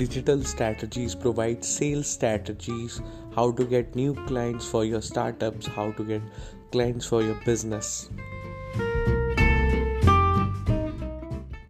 digital strategies, provide sales strategies, how to get new clients for your startups, how to get clients for your business.